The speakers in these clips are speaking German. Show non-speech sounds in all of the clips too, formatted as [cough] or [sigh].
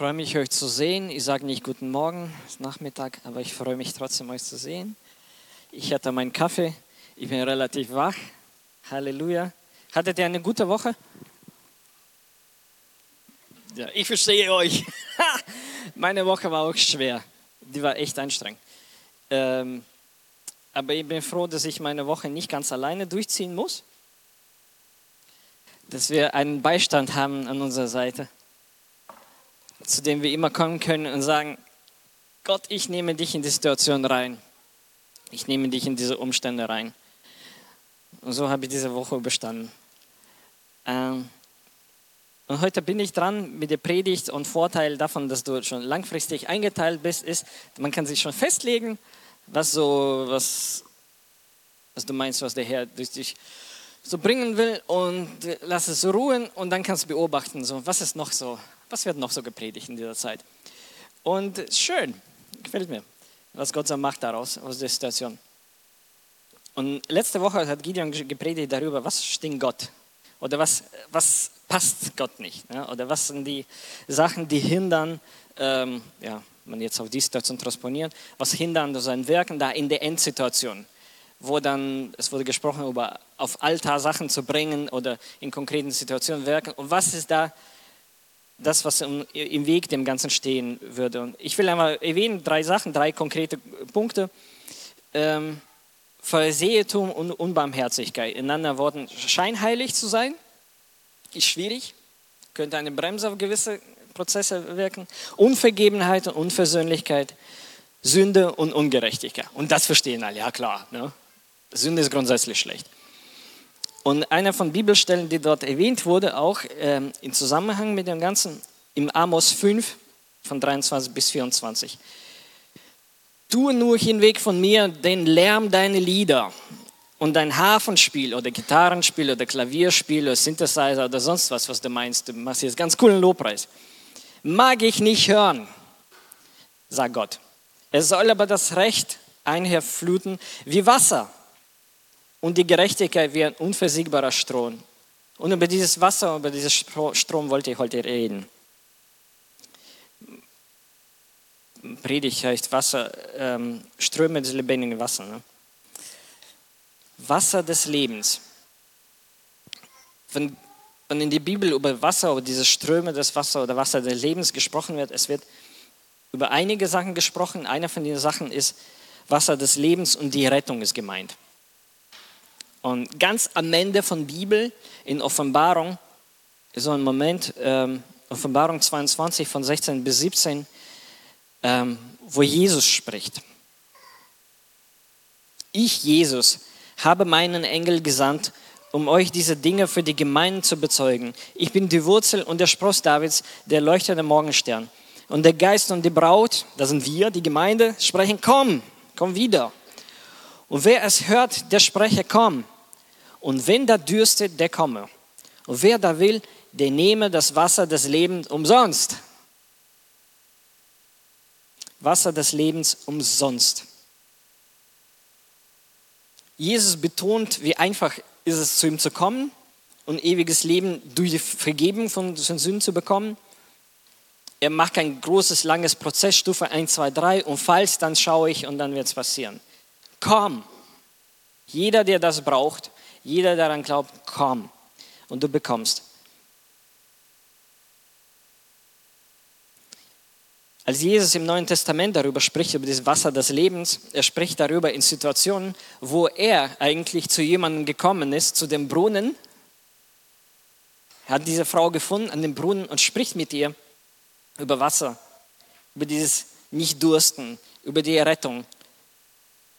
freue mich, euch zu sehen. Ich sage nicht guten Morgen, es ist Nachmittag, aber ich freue mich trotzdem, euch zu sehen. Ich hatte meinen Kaffee, ich bin relativ wach. Halleluja. Hattet ihr eine gute Woche? Ja, ich verstehe euch. [laughs] Meine Woche war auch schwer. Die war echt anstrengend. Ähm, aber ich bin froh, dass ich meine Woche nicht ganz alleine durchziehen muss. Dass wir einen Beistand haben an unserer Seite zu dem wir immer kommen können und sagen, Gott, ich nehme dich in die Situation rein. Ich nehme dich in diese Umstände rein. Und so habe ich diese Woche überstanden. Ähm, und heute bin ich dran mit der Predigt und Vorteil davon, dass du schon langfristig eingeteilt bist, ist, man kann sich schon festlegen, was so, was, was du meinst, was der Herr durch dich so bringen will und lass es ruhen und dann kannst du beobachten, so, was ist noch so, was wird noch so gepredigt in dieser Zeit. Und schön, gefällt mir, was Gott so macht daraus, aus der Situation. Und letzte Woche hat Gideon gepredigt darüber, was stinkt Gott oder was, was passt Gott nicht ne? oder was sind die Sachen, die hindern, ähm, ja, man jetzt auf die Situation transponiert, was hindern sein Wirken da in der Endsituation wo dann, es wurde gesprochen über auf Altar Sachen zu bringen oder in konkreten Situationen wirken. Und was ist da das, was im, Weg dem Ganzen stehen würde? Und ich will einmal erwähnen, drei Sachen, drei konkrete Punkte. Ähm, Versehetum und Unbarmherzigkeit. In anderen Worten, scheinheilig zu sein, ist schwierig, könnte eine Bremse auf gewisse Prozesse wirken. Unvergebenheit und Unversöhnlichkeit, Sünde und Ungerechtigkeit. Und das verstehen alle, ja klar. Ne? Sünde ist grundsätzlich schlecht. Und einer von Bibelstellen, die dort erwähnt wurde, auch ähm, im Zusammenhang mit dem Ganzen, im Amos 5 von 23 bis 24. Tue nur hinweg von mir den Lärm deiner Lieder und dein Hafenspiel oder Gitarrenspiel oder Klavierspiel oder Synthesizer oder sonst was, was du meinst. Du machst jetzt ganz coolen Lobpreis. Mag ich nicht hören, sagt Gott. Es soll aber das Recht einherfluten wie Wasser und die Gerechtigkeit wie ein unversiegbarer Strom. Und über dieses Wasser, über diesen Strom wollte ich heute reden. Predigt heißt Wasser, ähm, Ströme des lebendigen Wassers. Ne? Wasser des Lebens. Wenn, wenn in der Bibel über Wasser oder diese Ströme des Wassers oder Wasser des Lebens gesprochen wird, es wird über einige Sachen gesprochen. Eine von diesen Sachen ist Wasser des Lebens und die Rettung ist gemeint. Und ganz am Ende von Bibel in Offenbarung so ein Moment, ähm, Offenbarung 22 von 16 bis 17, ähm, wo Jesus spricht. Ich, Jesus, habe meinen Engel gesandt, um euch diese Dinge für die Gemeinden zu bezeugen. Ich bin die Wurzel und der Spross Davids, der leuchtende Morgenstern. Und der Geist und die Braut, das sind wir, die Gemeinde, sprechen, komm, komm wieder. Und wer es hört, der spreche, komm. Und wenn da dürstet, der komme. Und wer da will, der nehme das Wasser des Lebens umsonst. Wasser des Lebens umsonst. Jesus betont, wie einfach ist es, zu ihm zu kommen und ewiges Leben durch die Vergebung von Sünden zu bekommen. Er macht ein großes, langes Prozess, Stufe 1, 2, 3 und falls, dann schaue ich und dann wird es passieren. Komm. Jeder, der das braucht, jeder, der daran glaubt, komm und du bekommst. Als Jesus im Neuen Testament darüber spricht, über das Wasser des Lebens, er spricht darüber in Situationen, wo er eigentlich zu jemandem gekommen ist, zu dem Brunnen. Er hat diese Frau gefunden an dem Brunnen und spricht mit ihr über Wasser, über dieses Nicht-Dursten, über die Errettung.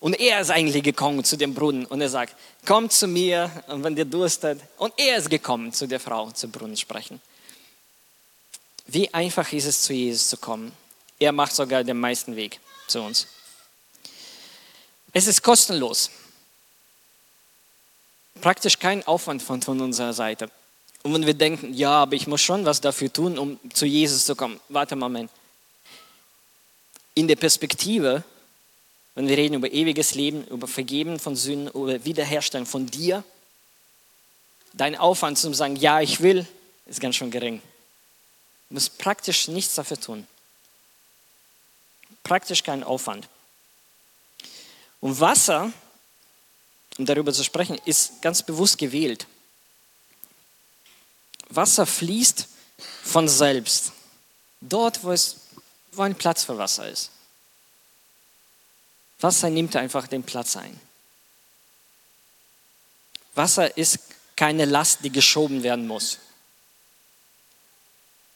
Und er ist eigentlich gekommen zu dem Brunnen und er sagt, komm zu mir und wenn dir Durst hat. Und er ist gekommen zu der Frau zum Brunnen sprechen. Wie einfach ist es, zu Jesus zu kommen. Er macht sogar den meisten Weg zu uns. Es ist kostenlos. Praktisch kein Aufwand von, von unserer Seite. Und wenn wir denken, ja, aber ich muss schon was dafür tun, um zu Jesus zu kommen. Warte mal, Moment. In der Perspektive, wenn wir reden über ewiges Leben, über Vergeben von Sünden, über Wiederherstellen von dir, dein Aufwand zum sagen, ja, ich will, ist ganz schön gering. Du musst praktisch nichts dafür tun. Praktisch kein Aufwand. Und Wasser, um darüber zu sprechen, ist ganz bewusst gewählt. Wasser fließt von selbst. Dort, wo, es, wo ein Platz für Wasser ist. Wasser nimmt einfach den Platz ein. Wasser ist keine Last, die geschoben werden muss.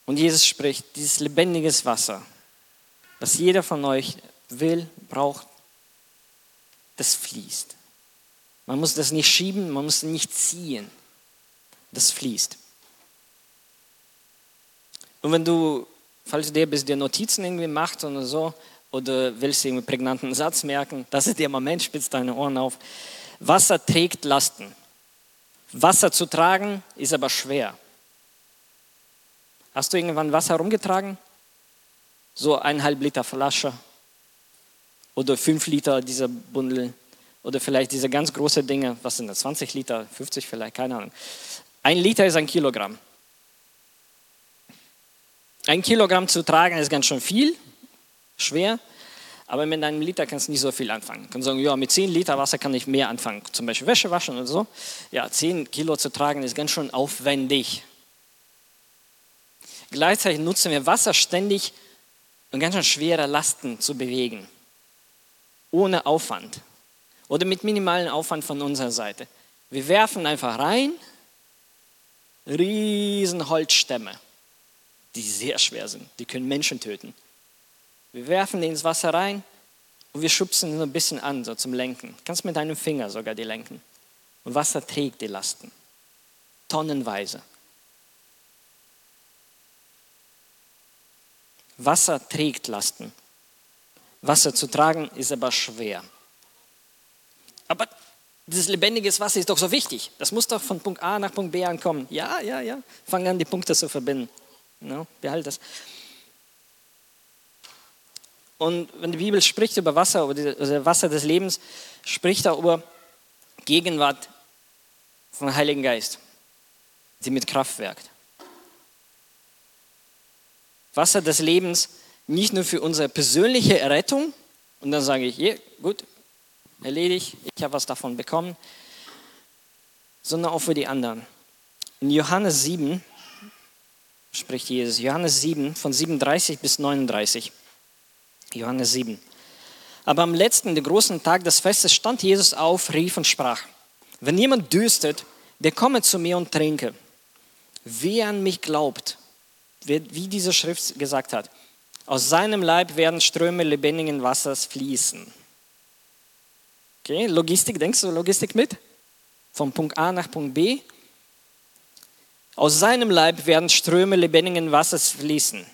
Und Jesus spricht, dieses lebendiges Wasser, was jeder von euch will, braucht, das fließt. Man muss das nicht schieben, man muss nicht ziehen. Das fließt. Und wenn du, falls du dir bis dir Notizen irgendwie machst oder so, oder willst du einen prägnanten Satz merken, das ist der Moment, spitzt deine Ohren auf. Wasser trägt Lasten. Wasser zu tragen ist aber schwer. Hast du irgendwann Wasser rumgetragen? So eineinhalb Liter Flasche oder fünf Liter dieser Bundel oder vielleicht diese ganz große Dinge, was sind das, 20 Liter, 50 vielleicht, keine Ahnung. Ein Liter ist ein Kilogramm. Ein Kilogramm zu tragen ist ganz schön viel, schwer, aber mit einem Liter kannst du nicht so viel anfangen. Du kannst sagen, ja, mit 10 Liter Wasser kann ich mehr anfangen, zum Beispiel Wäsche waschen oder so. Ja, 10 Kilo zu tragen ist ganz schön aufwendig. Gleichzeitig nutzen wir Wasser ständig, um ganz schön schwere Lasten zu bewegen. Ohne Aufwand. Oder mit minimalem Aufwand von unserer Seite. Wir werfen einfach rein, riesen Holzstämme, die sehr schwer sind. Die können Menschen töten. Wir werfen die ins Wasser rein und wir schubsen so ein bisschen an, so zum Lenken. Du kannst mit deinem Finger sogar die lenken. Und Wasser trägt die Lasten. Tonnenweise. Wasser trägt Lasten. Wasser zu tragen ist aber schwer. Aber dieses lebendige Wasser ist doch so wichtig. Das muss doch von Punkt A nach Punkt B ankommen. Ja, ja, ja. Fangen an, die Punkte zu verbinden. No, behalt das. Und wenn die Bibel spricht über Wasser, über das Wasser des Lebens, spricht er über Gegenwart vom Heiligen Geist, die mit Kraft wirkt. Wasser des Lebens nicht nur für unsere persönliche Errettung, und dann sage ich, yeah, gut, erledigt, ich habe was davon bekommen, sondern auch für die anderen. In Johannes 7 spricht Jesus, Johannes 7 von 37 bis 39. Johannes 7. Aber am letzten, den großen Tag des Festes, stand Jesus auf, rief und sprach, wenn jemand dürstet, der komme zu mir und trinke. Wer an mich glaubt, wie diese Schrift gesagt hat, aus seinem Leib werden Ströme lebendigen Wassers fließen. Okay, Logistik, denkst du Logistik mit? Von Punkt A nach Punkt B. Aus seinem Leib werden Ströme lebendigen Wassers fließen.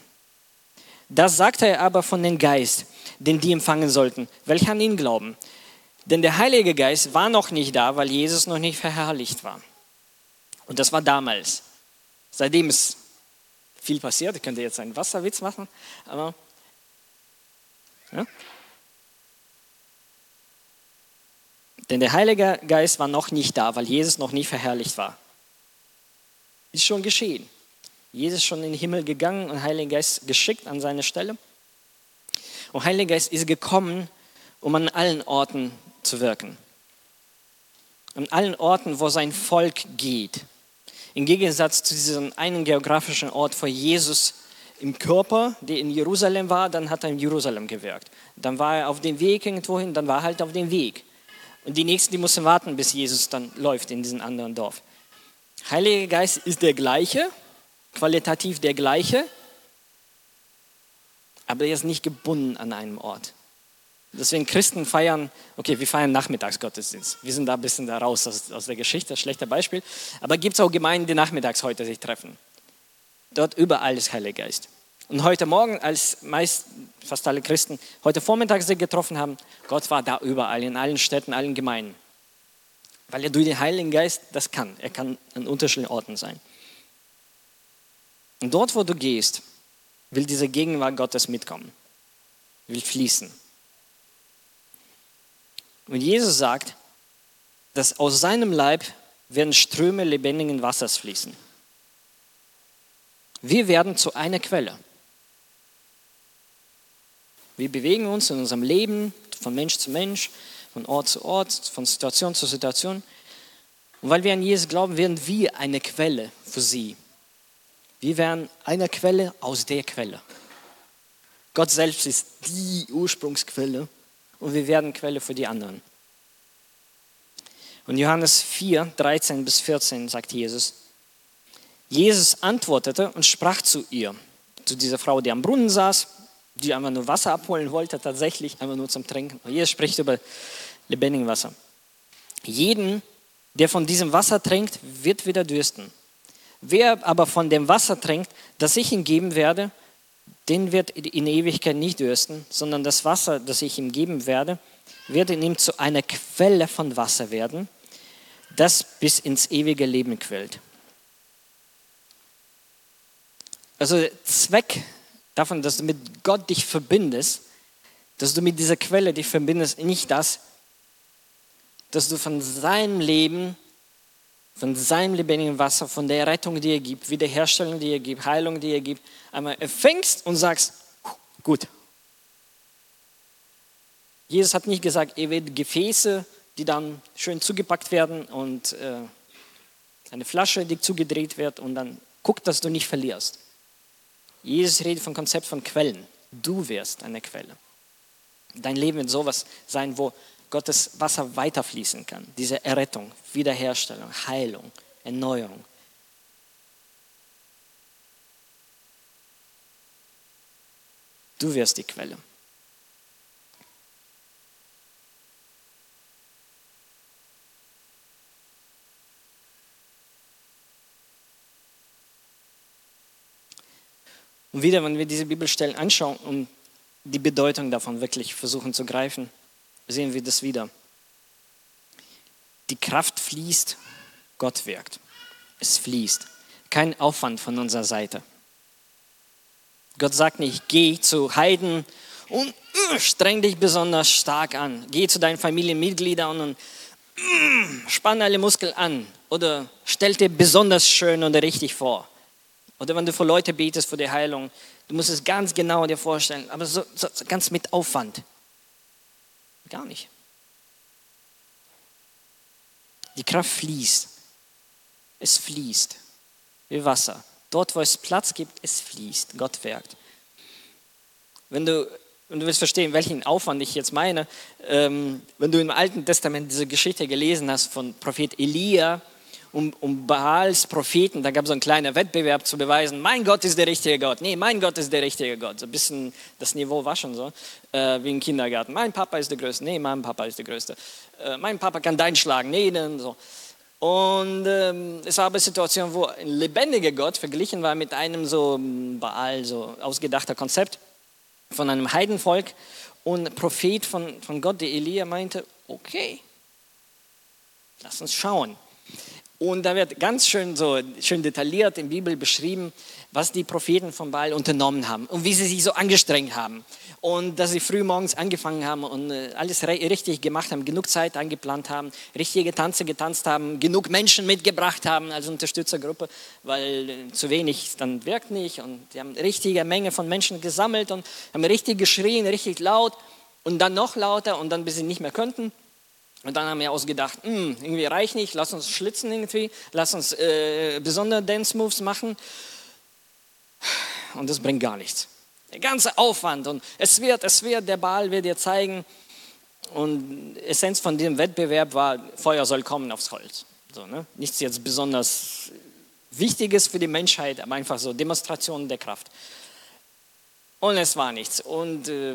Das sagte er aber von dem Geist, den die empfangen sollten, welche an ihn glauben. Denn der Heilige Geist war noch nicht da, weil Jesus noch nicht verherrlicht war. Und das war damals. Seitdem ist viel passiert. Ich könnte jetzt einen Wasserwitz machen, aber ja. Denn der Heilige Geist war noch nicht da, weil Jesus noch nicht verherrlicht war. Ist schon geschehen. Jesus schon in den Himmel gegangen und Heiliger Geist geschickt an seine Stelle. Und Heiliger Geist ist gekommen, um an allen Orten zu wirken. An allen Orten, wo sein Volk geht. Im Gegensatz zu diesem einen geografischen Ort, wo Jesus im Körper, der in Jerusalem war, dann hat er in Jerusalem gewirkt. Dann war er auf dem Weg irgendwohin, dann war er halt auf dem Weg. Und die Nächsten, die mussten warten, bis Jesus dann läuft in diesem anderen Dorf. Heiliger Geist ist der gleiche, qualitativ der gleiche, aber er ist nicht gebunden an einem Ort. Deswegen Christen feiern, okay, wir feiern Nachmittagsgottesdienst. Wir sind da ein bisschen da raus aus, aus der Geschichte, schlechter Beispiel. Aber gibt es auch Gemeinden, die nachmittags heute sich treffen. Dort überall ist Heiliger Geist. Und heute Morgen, als meist, fast alle Christen heute Vormittag sich getroffen haben, Gott war da überall, in allen Städten, allen Gemeinden. Weil er durch den Heiligen Geist das kann. Er kann an unterschiedlichen Orten sein. Und dort, wo du gehst, will diese Gegenwart Gottes mitkommen, will fließen. Und Jesus sagt, dass aus seinem Leib werden Ströme lebendigen Wassers fließen. Wir werden zu einer Quelle. Wir bewegen uns in unserem Leben von Mensch zu Mensch, von Ort zu Ort, von Situation zu Situation. Und weil wir an Jesus glauben, werden wir eine Quelle für sie. Wir werden eine Quelle aus der Quelle. Gott selbst ist die Ursprungsquelle und wir werden Quelle für die anderen. Und Johannes 4, 13 bis 14 sagt Jesus, Jesus antwortete und sprach zu ihr, zu dieser Frau, die am Brunnen saß, die einfach nur Wasser abholen wollte, tatsächlich einfach nur zum Trinken. Und Jesus spricht über lebendiges Wasser. Jeden, der von diesem Wasser trinkt, wird wieder dürsten. Wer aber von dem Wasser trinkt, das ich ihm geben werde, den wird in Ewigkeit nicht dürsten, sondern das Wasser, das ich ihm geben werde, wird in ihm zu einer Quelle von Wasser werden, das bis ins ewige Leben quillt. Also Zweck davon, dass du mit Gott dich verbindest, dass du mit dieser Quelle dich verbindest, nicht das, dass du von seinem Leben, von seinem lebendigen Wasser, von der Rettung, die er gibt, Wiederherstellung, die er gibt, Heilung, die er gibt, einmal empfängst und sagst, gut. Jesus hat nicht gesagt, er wird Gefäße, die dann schön zugepackt werden und äh, eine Flasche, die zugedreht wird und dann guck, dass du nicht verlierst. Jesus redet vom Konzept von Quellen. Du wirst eine Quelle. Dein Leben wird sowas sein, wo Gottes Wasser weiterfließen kann. Diese Errettung, Wiederherstellung, Heilung, Erneuerung. Du wirst die Quelle. Und wieder, wenn wir diese Bibelstellen anschauen und die Bedeutung davon wirklich versuchen zu greifen, sehen wir das wieder. Die Kraft fließt, Gott wirkt. Es fließt. Kein Aufwand von unserer Seite. Gott sagt nicht, geh zu Heiden und uh, streng dich besonders stark an. Geh zu deinen Familienmitgliedern und uh, spann alle Muskeln an. Oder stell dir besonders schön und richtig vor. Oder wenn du für Leute betest, für die Heilung, du musst es ganz genau dir vorstellen, aber so, so, ganz mit Aufwand. Gar nicht. Die Kraft fließt. Es fließt wie Wasser. Dort, wo es Platz gibt, es fließt. Gott wirkt. Wenn du, wenn du willst verstehen, welchen Aufwand ich jetzt meine, ähm, wenn du im Alten Testament diese Geschichte gelesen hast von Prophet Elia, um, um Baals Propheten, da gab es so einen kleinen Wettbewerb zu beweisen, mein Gott ist der richtige Gott. Nee, mein Gott ist der richtige Gott. So ein bisschen, das Niveau war schon so, äh, wie im Kindergarten. Mein Papa ist der Größte. Nee, mein Papa ist der Größte. Äh, mein Papa kann deinen schlagen. Nee, dann so. Und ähm, es war eine Situation, wo ein lebendiger Gott verglichen war mit einem so Baal, so ausgedachter Konzept von einem Heidenvolk. Und Prophet von, von Gott, der Elia, meinte, okay, lass uns schauen. Und da wird ganz schön so schön detailliert in der Bibel beschrieben, was die Propheten von Baal unternommen haben und wie sie sich so angestrengt haben. Und dass sie früh morgens angefangen haben und äh, alles richtig gemacht haben, genug Zeit eingeplant haben, richtige Tanze getanzt haben, genug Menschen mitgebracht haben als Unterstützergruppe, weil äh, zu wenig dann wirkt nicht. Und die haben eine richtige Menge von Menschen gesammelt und haben richtig geschrien, richtig laut und dann noch lauter und dann bis sie nicht mehr könnten. Und dann haben wir ausgedacht, hm, irgendwie reicht nicht, lass uns schlitzen irgendwie, lass uns äh, besondere Dance Moves machen. Und das bringt gar nichts. Der ganze Aufwand und es wird, es wird, der Ball wird dir zeigen. Und Essenz von dem Wettbewerb war, Feuer soll kommen aufs Holz. So, ne? Nichts jetzt besonders Wichtiges für die Menschheit, aber einfach so Demonstrationen der Kraft. Und es war nichts. Und äh,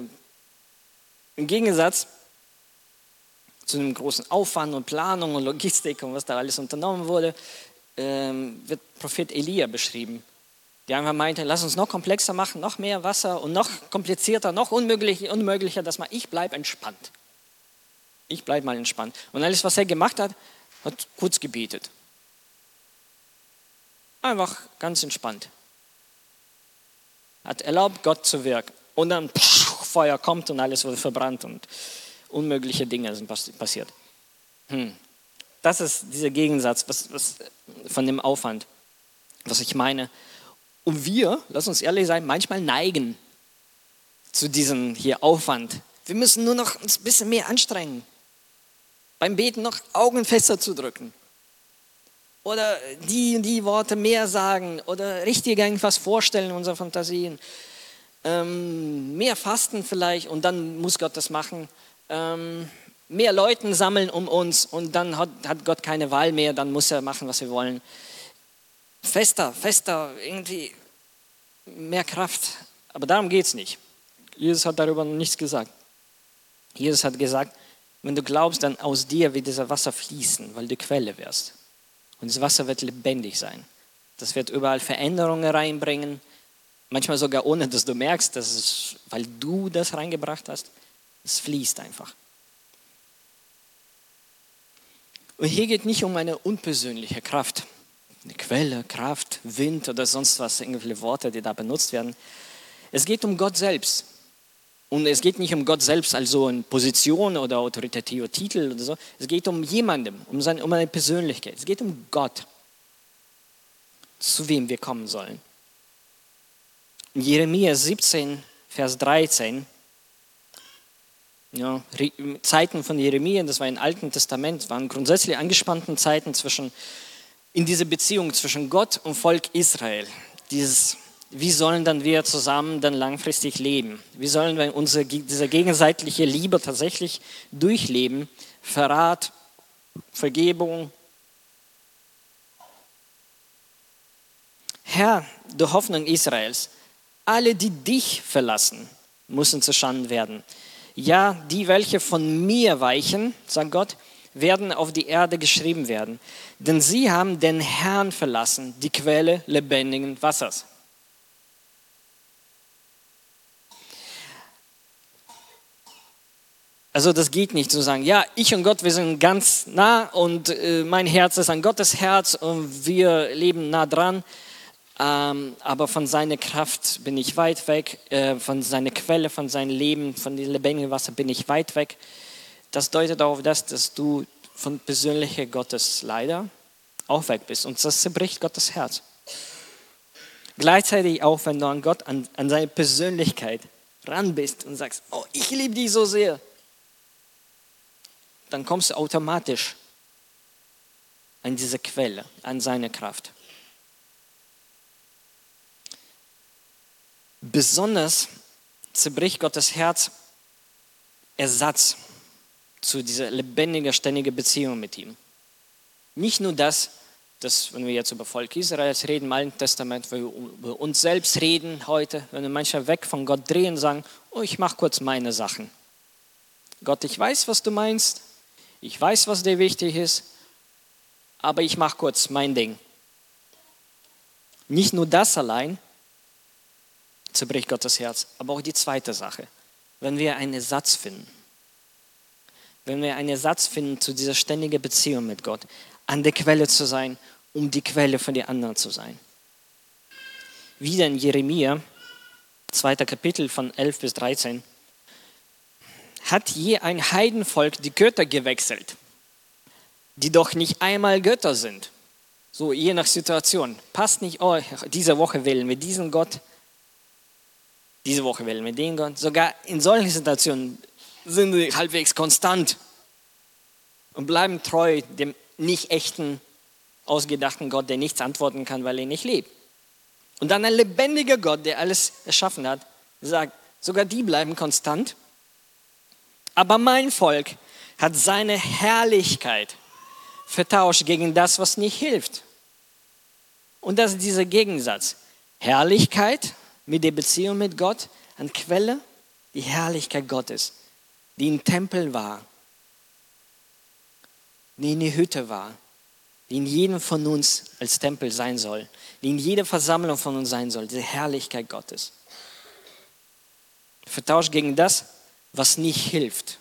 im Gegensatz zu einem großen Aufwand und Planung und Logistik und was da alles unternommen wurde, ähm, wird Prophet Elia beschrieben. Der einfach meinte, lass uns noch komplexer machen, noch mehr Wasser und noch komplizierter, noch unmöglich, unmöglicher, dass man, ich bleibe entspannt. Ich bleibe mal entspannt. Und alles, was er gemacht hat, hat kurz gebetet. Einfach ganz entspannt. Hat erlaubt, Gott zu wirken. Und dann pff, Feuer kommt und alles wurde verbrannt und unmögliche Dinge sind passiert. Hm. Das ist dieser Gegensatz was, was, von dem Aufwand, was ich meine. Und wir, lass uns ehrlich sein, manchmal neigen zu diesem hier Aufwand. Wir müssen nur noch ein bisschen mehr anstrengen. Beim Beten noch Augen fester zu drücken. Oder die und die Worte mehr sagen. Oder richtig irgendwas vorstellen in unseren Fantasien. Ähm, mehr fasten vielleicht und dann muss Gott das machen. Ähm, mehr Leuten sammeln um uns und dann hat, hat Gott keine Wahl mehr, dann muss er machen, was wir wollen. Fester, fester, irgendwie mehr Kraft. Aber darum geht es nicht. Jesus hat darüber nichts gesagt. Jesus hat gesagt, wenn du glaubst, dann aus dir wird dieser Wasser fließen, weil du Quelle wirst. Und das Wasser wird lebendig sein. Das wird überall Veränderungen reinbringen. Manchmal sogar ohne, dass du merkst, dass es, weil du das reingebracht hast. Es fließt einfach. Und hier geht nicht um eine unpersönliche Kraft. Eine Quelle, Kraft, Wind oder sonst was, irgendwelche Worte, die da benutzt werden. Es geht um Gott selbst. Und es geht nicht um Gott selbst, also in Position oder autoritativer Titel oder so. Es geht um jemandem, um, seine, um eine Persönlichkeit. Es geht um Gott, zu wem wir kommen sollen. In Jeremia 17, Vers 13, ja, Zeiten von Jeremia, das war im Alten Testament, waren grundsätzlich angespannten Zeiten zwischen, in dieser Beziehung zwischen Gott und Volk Israel. Dieses wie sollen dann wir zusammen dann langfristig leben? Wie sollen wir unsere, diese gegenseitige Liebe tatsächlich durchleben? Verrat, Vergebung. Herr, du Hoffnung Israels, alle, die dich verlassen, müssen zu Schanden werden. Ja, die, welche von mir weichen, sagt Gott, werden auf die Erde geschrieben werden. Denn sie haben den Herrn verlassen, die Quelle lebendigen Wassers. Also das geht nicht zu sagen, ja, ich und Gott, wir sind ganz nah und äh, mein Herz ist ein Gottes Herz und wir leben nah dran, aber von seiner Kraft bin ich weit weg, äh, von seiner Quelle, von seinem Leben, von dem lebendigen Wasser bin ich weit weg. Das deutet auf das, dass du von persönlicher Gottes leider auch weg bist und das zerbricht Gottes Herz. Gleichzeitig auch, wenn du an Gott, an, an seine Persönlichkeit ran bist und sagst, oh, ich liebe dich so sehr dann kommst du automatisch an diese Quelle, an seine Kraft. Besonders zerbricht Gottes Herz Ersatz zu dieser lebendigen, ständigen Beziehung mit ihm. Nicht nur das, dass, wenn wir jetzt über Volk Israels reden, im Alten Testament, wenn wir über uns selbst reden heute, wenn wir manchmal weg von Gott drehen und sagen, oh, ich mache kurz meine Sachen. Gott, ich weiß, was du meinst, ich weiß, was dir wichtig ist, aber ich mache kurz mein Ding. Nicht nur das allein zerbricht Gottes Herz, aber auch die zweite Sache. Wenn wir einen Ersatz finden, wenn wir einen Ersatz finden zu dieser ständigen Beziehung mit Gott, an der Quelle zu sein, um die Quelle für die anderen zu sein. Wieder in Jeremia, zweiter Kapitel von 11 bis 13 hat je ein Heidenvolk die Götter gewechselt, die doch nicht einmal Götter sind. So, je nach Situation. Passt nicht, oh, diese Woche wählen wir diesen Gott, diese Woche wählen wir den Gott. Sogar in solchen Situationen sind sie halbwegs konstant und bleiben treu dem nicht echten, ausgedachten Gott, der nichts antworten kann, weil er nicht lebt. Und dann ein lebendiger Gott, der alles erschaffen hat, sagt, sogar die bleiben konstant aber mein Volk hat seine Herrlichkeit vertauscht gegen das, was nicht hilft. Und das ist dieser Gegensatz. Herrlichkeit mit der Beziehung mit Gott an Quelle, die Herrlichkeit Gottes, die im Tempel war, die in der Hütte war, die in jedem von uns als Tempel sein soll, die in jeder Versammlung von uns sein soll, diese Herrlichkeit Gottes. Vertauscht gegen das, was nicht hilft.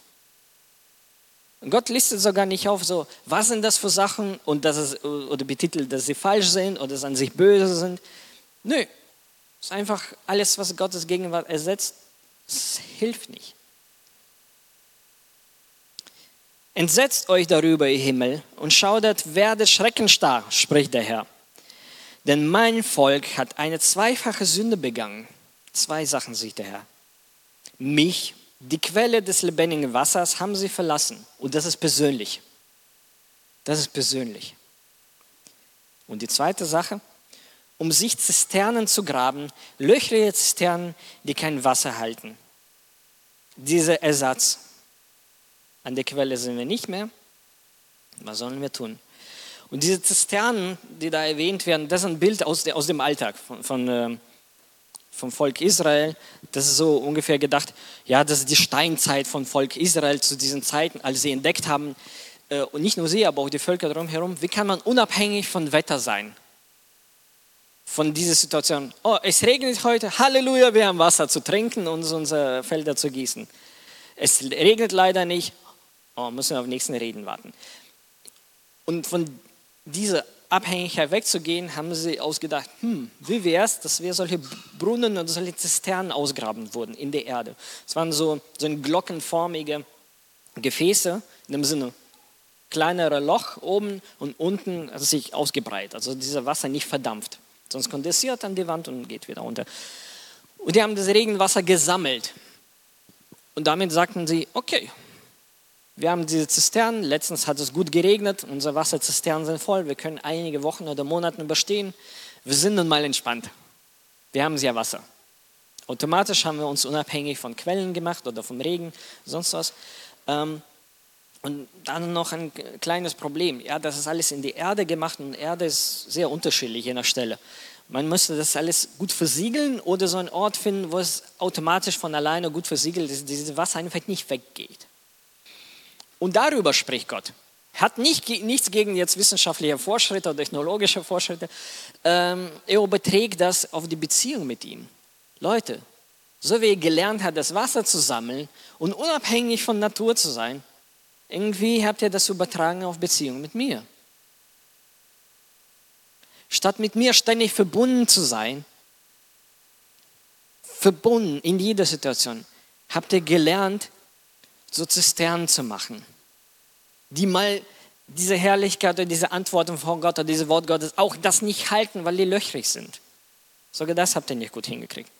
Und Gott listet sogar nicht auf, so, was sind das für Sachen und dass es, oder betitelt, dass sie falsch sind oder dass sie an sich böse sind. Nö, ist einfach alles, was Gottes Gegenwart ersetzt, es hilft nicht. Entsetzt euch darüber, ihr Himmel, und schaudert, werdet schreckenstarr, spricht der Herr. Denn mein Volk hat eine zweifache Sünde begangen. Zwei Sachen sieht der Herr. Mich, die Quelle des lebendigen Wassers, haben sie verlassen. Und das ist persönlich. Das ist persönlich. Und die zweite Sache, um sich Zisternen zu graben, löchrige Zisternen, die kein Wasser halten. Dieser Ersatz. An der Quelle sind wir nicht mehr. Was sollen wir tun? Und diese Zisternen, die da erwähnt werden, das ist ein Bild aus, aus dem Alltag von, von, äh, vom Volk Israel. Das ist so ungefähr gedacht, ja, das ist die Steinzeit vom Volk Israel zu diesen Zeiten, als sie entdeckt haben, äh, und nicht nur sie, aber auch die Völker drumherum, wie kann man unabhängig von Wetter sein? Von dieser Situation, oh, es regnet heute, Halleluja, wir haben Wasser zu trinken und unsere Felder zu gießen. Es regnet leider nicht, oh, müssen wir auf nächsten Reden warten. Und von dieser Abhängigkeit wegzugehen, haben sie ausgedacht, hm, wie wäre es, dass wir solche Brunnen oder solche Zisternen ausgraben würden in der Erde. Es waren so, so glockenförmige Gefäße, in dem Sinne, kleinere Loch oben und unten also sich ausgebreitet, also dieses Wasser nicht verdampft. Sonst kondensiert an die Wand und geht wieder runter. Und die haben das Regenwasser gesammelt. Und damit sagten sie, okay, wir haben diese Zisternen, letztens hat es gut geregnet, unsere Wasserzisternen sind voll, wir können einige Wochen oder Monate überstehen. Wir sind nun mal entspannt. Wir haben sehr Wasser. Automatisch haben wir uns unabhängig von Quellen gemacht oder vom Regen, sonst was. Ähm, und dann noch ein kleines Problem. Ja, das ist alles in die Erde gemacht und Erde ist sehr unterschiedlich je nach Stelle. Man müsste das alles gut versiegeln oder so einen Ort finden, wo es automatisch von alleine gut versiegelt ist, dieses Wasser einfach nicht weggeht. Und darüber spricht Gott. Hat nicht, nichts gegen jetzt wissenschaftliche Fortschritte oder technologische Fortschritte. Ähm, er überträgt das auf die Beziehung mit ihm. Leute, so wie ihr gelernt habt, das Wasser zu sammeln und unabhängig von Natur zu sein, irgendwie habt ihr das übertragen auf Beziehung mit mir. Statt mit mir ständig verbunden zu sein, verbunden in jeder Situation, habt ihr gelernt, so Zisternen zu machen, die mal diese Herrlichkeit oder diese Antworten von Gott oder dieses Wort Gottes auch das nicht halten, weil die löchrig sind. Sogar das habt ihr nicht gut hingekriegt.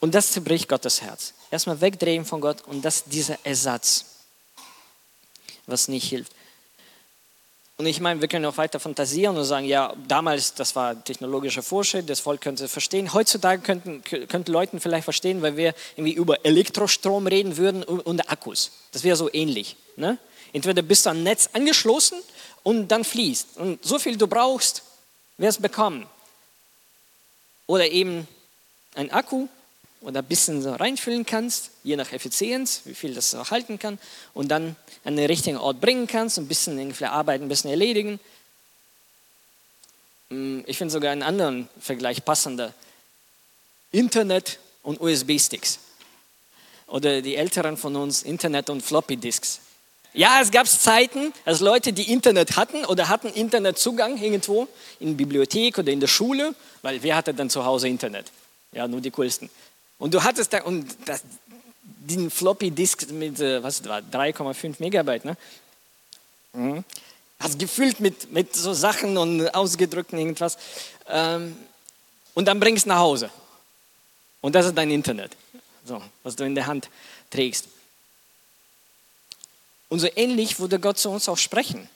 Und das zerbricht Gottes Herz. Erstmal wegdrehen von Gott und das ist dieser Ersatz, was nicht hilft. Und ich meine, wir können auch weiter fantasieren und sagen, ja, damals, das war technologischer Fortschritt, das Volk könnte verstehen. Heutzutage könnten, könnten Leute vielleicht verstehen, weil wir irgendwie über Elektrostrom reden würden und Akkus. Das wäre so ähnlich. Ne? Entweder bist du am Netz angeschlossen und dann fließt. Und so viel du brauchst, wirst bekommen. Oder eben ein Akku oder ein bisschen reinfüllen kannst, je nach Effizienz, wie viel das so halten kann, und dann an den richtigen Ort bringen kannst, ein bisschen irgendwie Arbeit ein bisschen erledigen. Mm, ich finde sogar einen anderen Vergleich passender. Internet und USB-Sticks. Oder die Älteren von uns, Internet und Floppy-Disks. Ja, es gab Zeiten, als Leute, die Internet hatten oder hatten Internetzugang irgendwo in der Bibliothek oder in der Schule, weil wer hatte dann zu Hause Internet? Ja, nur die coolsten. Und du hattest da, und das, den Floppy Disk mit, äh, was war, 3,5 Megabyte, ne? Mhm. Hast gefüllt mit, mit so Sachen und ausgedrückten irgendwas. Ähm, und dann bringst du nach Hause. Und das ist dein Internet, so, was du in der Hand trägst. Und so ähnlich würde Gott zu uns auch sprechen.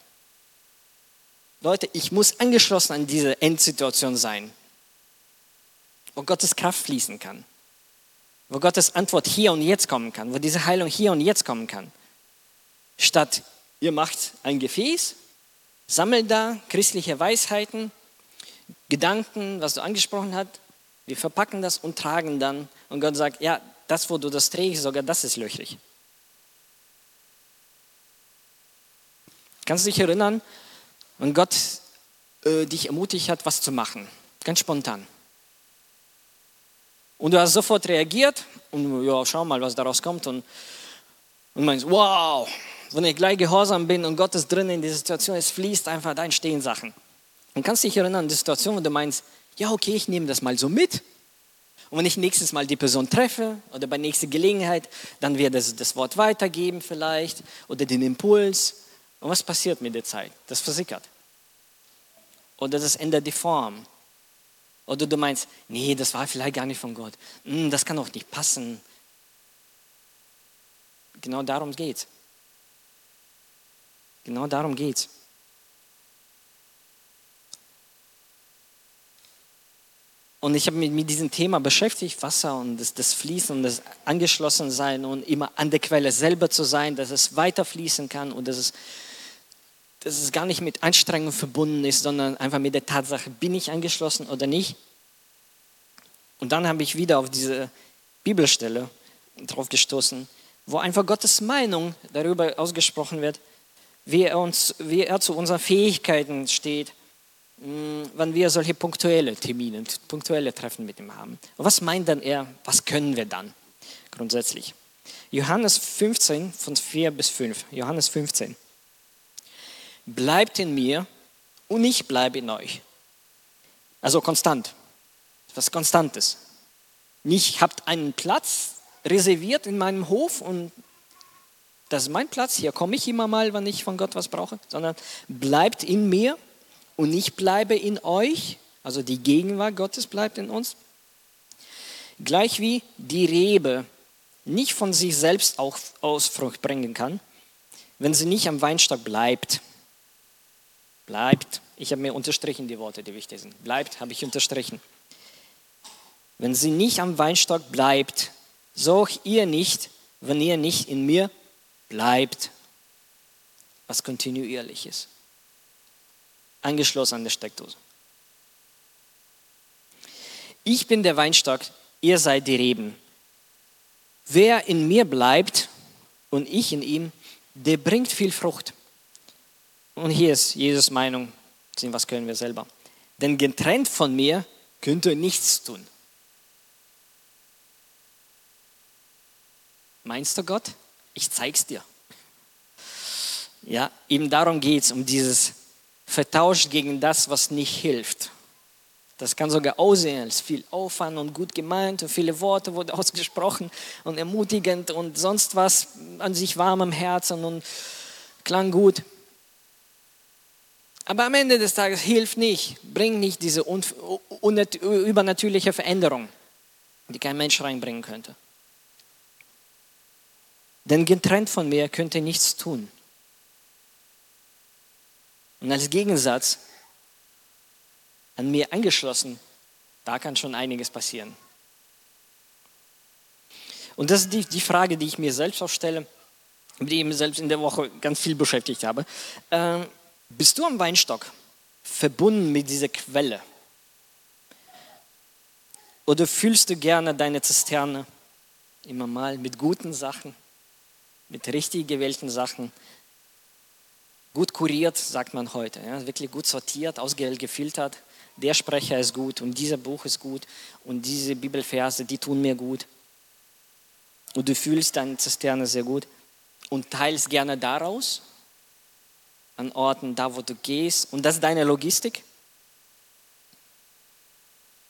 Leute, ich muss angeschlossen an diese Endsituation sein, wo Gottes Kraft fließen kann wo Gottes Antwort hier und jetzt kommen kann, wo diese Heilung hier und jetzt kommen kann. Statt ihr macht ein Gefäß, sammelt da christliche Weisheiten, Gedanken, was du angesprochen hast, wir verpacken das und tragen dann. Und Gott sagt, ja, das, wo du das trägst, sogar das ist löchrig. Kannst du dich erinnern, wenn Gott äh, dich ermutigt hat, was zu machen? Ganz spontan. Und du hast sofort reagiert und ja, schau mal, was daraus kommt. Und, und meinst, wow, wenn ich gleich gehorsam bin und Gott ist drin in dieser Situation, es fließt einfach, da entstehen Sachen. Und kannst dich erinnern an die Situation, wo du meinst, ja, okay, ich nehme das mal so mit. Und wenn ich nächstes Mal die Person treffe oder bei nächster Gelegenheit, dann wird es das Wort weitergeben vielleicht oder den Impuls. Und was passiert mit der Zeit? Das versickert. Oder das ändert die Form. Oder du meinst, nee, das war vielleicht gar nicht von Gott. Hm, das kann auch nicht passen. Genau darum geht's. Genau darum geht's. Und ich habe mich mit diesem Thema beschäftigt, Wasser und das, das Fließen und das Angeschlossensein und immer an der Quelle selber zu sein, dass es weiter fließen kann und dass es, dass es gar nicht mit Anstrengung verbunden ist, sondern einfach mit der Tatsache, bin ich angeschlossen oder nicht. Und dann habe ich wieder auf diese Bibelstelle drauf gestoßen, wo einfach Gottes Meinung darüber ausgesprochen wird, wie er, uns, wie er zu unseren Fähigkeiten steht Mm, wenn wir solche punktuelle Termine, punktuelle Treffen mit ihm haben. Was meint dann er, was können wir dann grundsätzlich? Johannes 15 von 4 bis 5. Johannes 15. Bleibt in mir und ich bleibe in euch. Also konstant. Was Konstantes. Nicht habt einen Platz reserviert in meinem Hof und das ist mein Platz, hier komme ich immer mal, wenn ich von Gott was brauche, sondern bleibt in mir und ich bleibe in euch, also die Gegenwart Gottes bleibt in uns, gleich wie die Rebe nicht von sich selbst auch aus Frucht bringen kann, wenn sie nicht am Weinstock bleibt. Bleibt. Ich habe mir unterstrichen die Worte, die wichtig sind. Bleibt, habe ich unterstrichen. Wenn sie nicht am Weinstock bleibt, so auch ihr nicht, wenn ihr nicht in mir bleibt. Was kontinuierlich ist angeschlossen an der Steckdose. Ich bin der Weinstock, ihr seid die Reben. Wer in mir bleibt und ich in ihm, der bringt viel Frucht. Und hier ist Jesus Meinung, was können wir selber. Denn getrennt von mir könnt ihr nichts tun. Meinst du Gott? Ich zeig's dir. Ja, eben darum geht es, um dieses vertauscht gegen das, was nicht hilft. Das kann sogar aussehen als viel Aufwand und gut gemeint und viele Worte wurden [laughs] ausgesprochen und ermutigend und sonst was an sich warm im Herzen und klang gut. Aber am Ende des Tages hilft nicht, bringt nicht diese übernatürliche Veränderung, die kein Mensch reinbringen könnte. Denn getrennt von mir könnt ihr nichts tun. Und als Gegensatz an mir angeschlossen, da kann schon einiges passieren. Und das ist die, die Frage, die ich mir selbst auch stelle, mit der ich mich selbst in der Woche ganz viel beschäftigt habe. Ähm, bist du am Weinstock verbunden mit dieser Quelle? Oder fühlst du gerne deine Zisterne immer mal mit guten Sachen, mit richtig gewählten Sachen, gut kuriert, sagt man heute. Ja, wirklich gut sortiert, ausgewählt, gefiltert. Der Sprecher ist gut und dieser Buch ist gut und diese Bibelverse, die tun mir gut. Und du fühlst deine Zisterne sehr gut und teilst gerne daraus an Orten, da wo du gehst. Und das ist deine Logistik.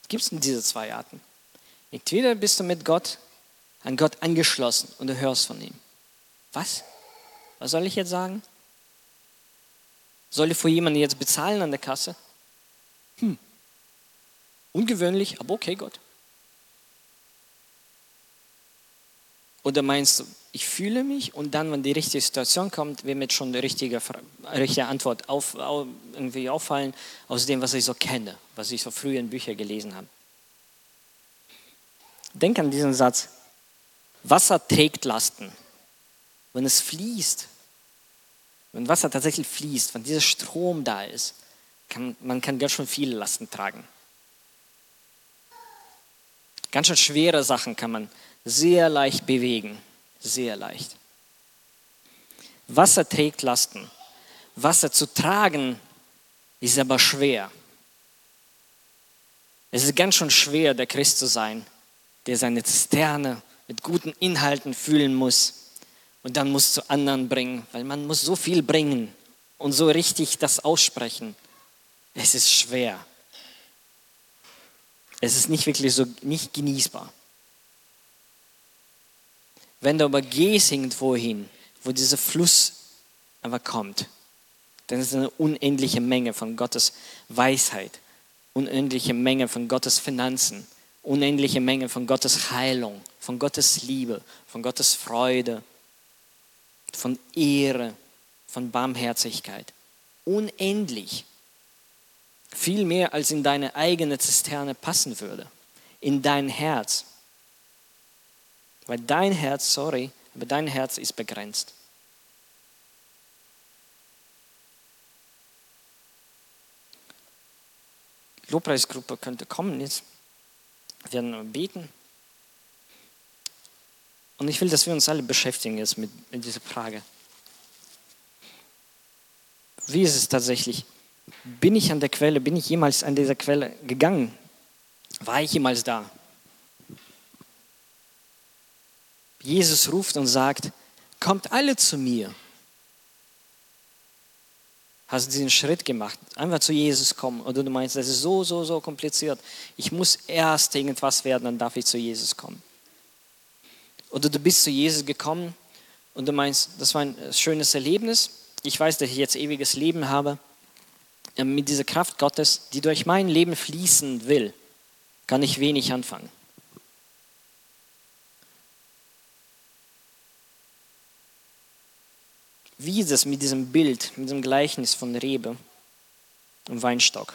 Gibt es diese zwei Arten. Entweder bist du mit Gott, an Gott angeschlossen und du hörst von ihm. Was? Was soll ich jetzt sagen? Soll ich für jemanden jetzt bezahlen an der Kasse? Hm. Ungewöhnlich, aber okay, Gott. Oder meinst du, ich fühle mich und dann, wenn die richtige Situation kommt, wird mir schon die richtige, richtige Antwort auf, irgendwie auffallen aus dem, was ich so kenne, was ich so früher in Büchern gelesen habe. Denk an diesen Satz. Wasser trägt Lasten. Wenn es fließt, wenn Wasser tatsächlich fließt, wenn dieser Strom da ist, kann man kann ganz schön viele Lasten tragen. Ganz schön schwere Sachen kann man sehr leicht bewegen, sehr leicht. Wasser trägt Lasten. Wasser zu tragen ist aber schwer. Es ist ganz schön schwer, der Christ zu sein, der seine Zisterne mit guten Inhalten fühlen muss und dann muss zu anderen bringen, weil man muss so viel bringen und so richtig das aussprechen. Es ist schwer. Es ist nicht wirklich so, nicht genießbar. Wenn du aber gehst irgendwo hin, wo dieser Fluss aber kommt, Denn es ist eine unendliche Menge von Gottes Weisheit, unendliche Menge von Gottes Finanzen, unendliche Menge von Gottes Heilung, von Gottes Liebe, von Gottes Freude, von Ehre, von Barmherzigkeit. Unendlich. Viel mehr als in deine eigene Zisterne passen würde. In dein Herz. Weil dein Herz, sorry, aber dein Herz ist begrenzt. Lobpreisgruppe könnte kommen jetzt. Wir werden beten. Und ich will, dass wir uns alle beschäftigen jetzt mit, mit dieser Frage. Wie ist es tatsächlich? Bin ich an der Quelle? Bin ich jemals an dieser Quelle gegangen? War ich jemals da? Jesus ruft und sagt, kommt alle zu mir. Hast du diesen Schritt gemacht, einfach zu Jesus kommen oder du meinst, das ist so, so, so kompliziert. Ich muss erst irgendwas werden, dann darf ich zu Jesus kommen. Oder du bist zu Jesus gekommen und du meinst, das war ein schönes Erlebnis. Ich weiß, dass ich jetzt ewiges Leben habe. Mit dieser Kraft Gottes, die durch mein Leben fließen will, kann ich wenig anfangen. Wie ist es mit diesem Bild, mit dem Gleichnis von Rebe und Weinstock?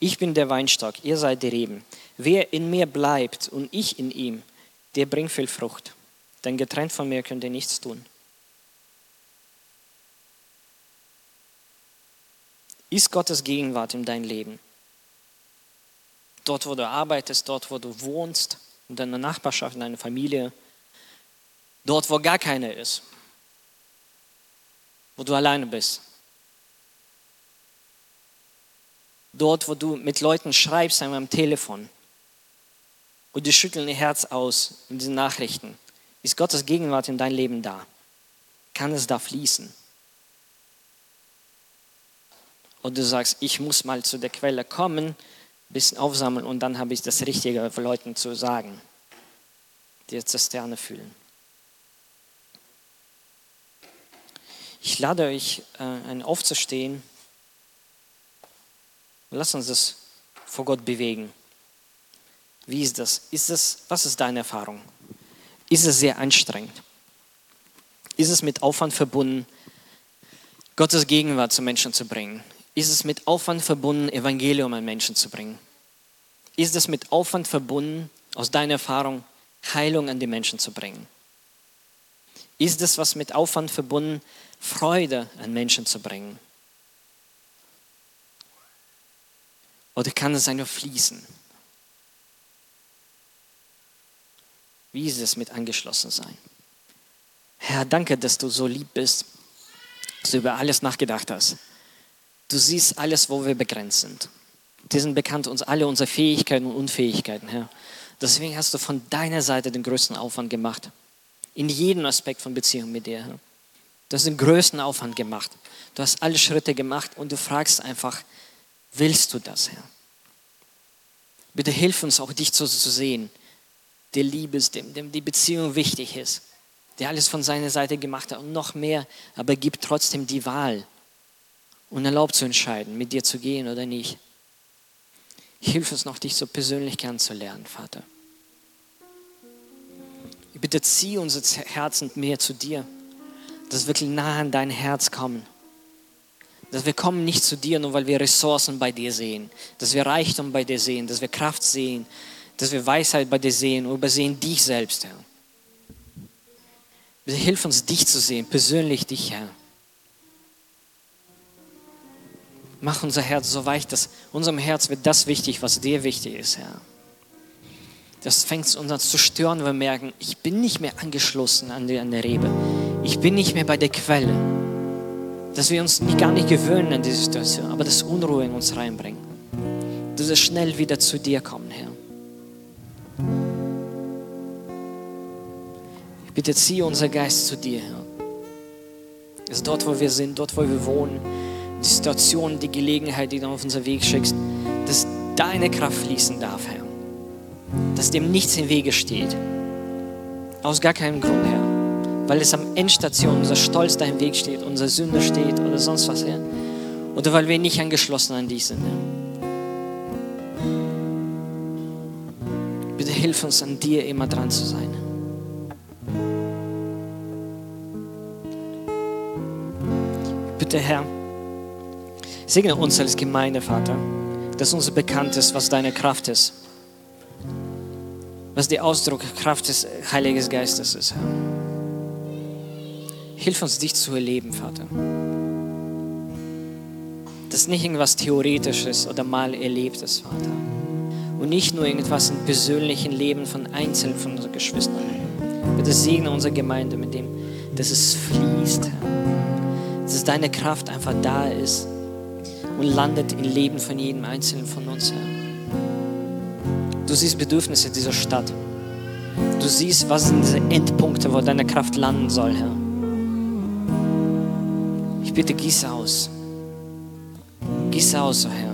Ich bin der Weinstock, ihr seid die Reben. Wer in mir bleibt und ich in ihm, der bringt viel Frucht. Denn getrennt von mir könnt ihr nichts tun. Ist Gottes Gegenwart in dein Leben? Dort, wo du arbeitest, dort, wo du wohnst, in deiner Nachbarschaft, in deiner Familie, dort, wo gar keiner ist wo du alleine bist. Dort, wo du mit Leuten schreibst einmal am Telefon und die schütteln ihr Herz aus in diesen Nachrichten, ist Gottes Gegenwart in dein Leben da? Kann es da fließen? Und du sagst, ich muss mal zu der Quelle kommen, ein bisschen aufsammeln und dann habe ich das Richtige für Leuten zu sagen, die Zisterne fühlen. Ich lade euch äh, aufzustehen. Lass uns das vor Gott bewegen. Wie ist das? Ist das? Was ist deine Erfahrung? Ist es sehr anstrengend? Ist es mit Aufwand verbunden, Gottes Gegenwart zu Menschen zu bringen? Ist es mit Aufwand verbunden, Evangelium an Menschen zu bringen? Ist es mit Aufwand verbunden, aus deiner Erfahrung Heilung an die Menschen zu bringen? Ist es was mit Aufwand verbunden, Freude an Menschen zu bringen? Oder kann es einfach fließen? Wie ist es mit angeschlossen sein? Herr, danke, dass du so lieb bist, dass du über alles nachgedacht hast. Du siehst alles, wo wir begrenzt sind. Dir sind bekannt uns alle unsere Fähigkeiten und Unfähigkeiten, Herr. Deswegen hast du von deiner Seite den größten Aufwand gemacht. In jedem Aspekt von Beziehung mit dir. Du hast den größten Aufwand gemacht. Du hast alle Schritte gemacht und du fragst einfach, willst du das, Herr? Bitte hilf uns auch, dich zu, zu sehen, der lieb ist, dem, dem die Beziehung wichtig ist, der alles von seiner Seite gemacht hat und noch mehr, aber gibt trotzdem die Wahl und erlaubt zu entscheiden, mit dir zu gehen oder nicht. Hilf uns noch, dich so persönlich kennenzulernen, Vater. Bitte zieh unser Herzen mehr zu dir dass wir wirklich nah an dein Herz kommen. Dass wir kommen nicht zu dir, nur weil wir Ressourcen bei dir sehen, dass wir Reichtum bei dir sehen, dass wir Kraft sehen, dass wir Weisheit bei dir sehen und übersehen dich selbst, Herr. Bitte hilf uns, dich zu sehen, persönlich dich, Herr. Mach unser Herz so weich, dass unserem Herz wird das wichtig, was dir wichtig ist, Herr. Das fängt uns an zu stören, wenn wir merken, ich bin nicht mehr angeschlossen an die, an der Rebe ich bin nicht mehr bei der Quelle. Dass wir uns nicht, gar nicht gewöhnen an diese Situation, aber das Unruhe in uns reinbringen. Dass wir schnell wieder zu dir kommen, Herr. Ich bitte, ziehe unser Geist zu dir, Herr. Dass dort, wo wir sind, dort, wo wir wohnen, die Situation, die Gelegenheit, die du auf unser Weg schickst, dass deine Kraft fließen darf, Herr. Dass dem nichts im Wege steht. Aus gar keinem Grund, Herr weil es am Endstation unser Stolz da im Weg steht, unsere Sünde steht oder sonst was, Herr. Oder weil wir nicht angeschlossen an dich sind, Herr. Bitte hilf uns an dir immer dran zu sein. Bitte, Herr, segne uns als Gemeinde, Vater, dass uns bekannt ist, was deine Kraft ist. Was der Ausdruck Kraft des Heiligen Geistes ist. Hilf uns, dich zu erleben, Vater. Das ist nicht irgendwas Theoretisches oder mal Erlebtes, Vater. Und nicht nur irgendwas im persönlichen Leben von Einzelnen von unseren Geschwistern. Bitte segne unsere Gemeinde mit dem, dass es fließt. Dass deine Kraft einfach da ist und landet im Leben von jedem Einzelnen von uns, Herr. Du siehst Bedürfnisse dieser Stadt. Du siehst, was sind diese Endpunkte, wo deine Kraft landen soll, Herr. Ich bitte, gieße aus. Gieße aus, Herr.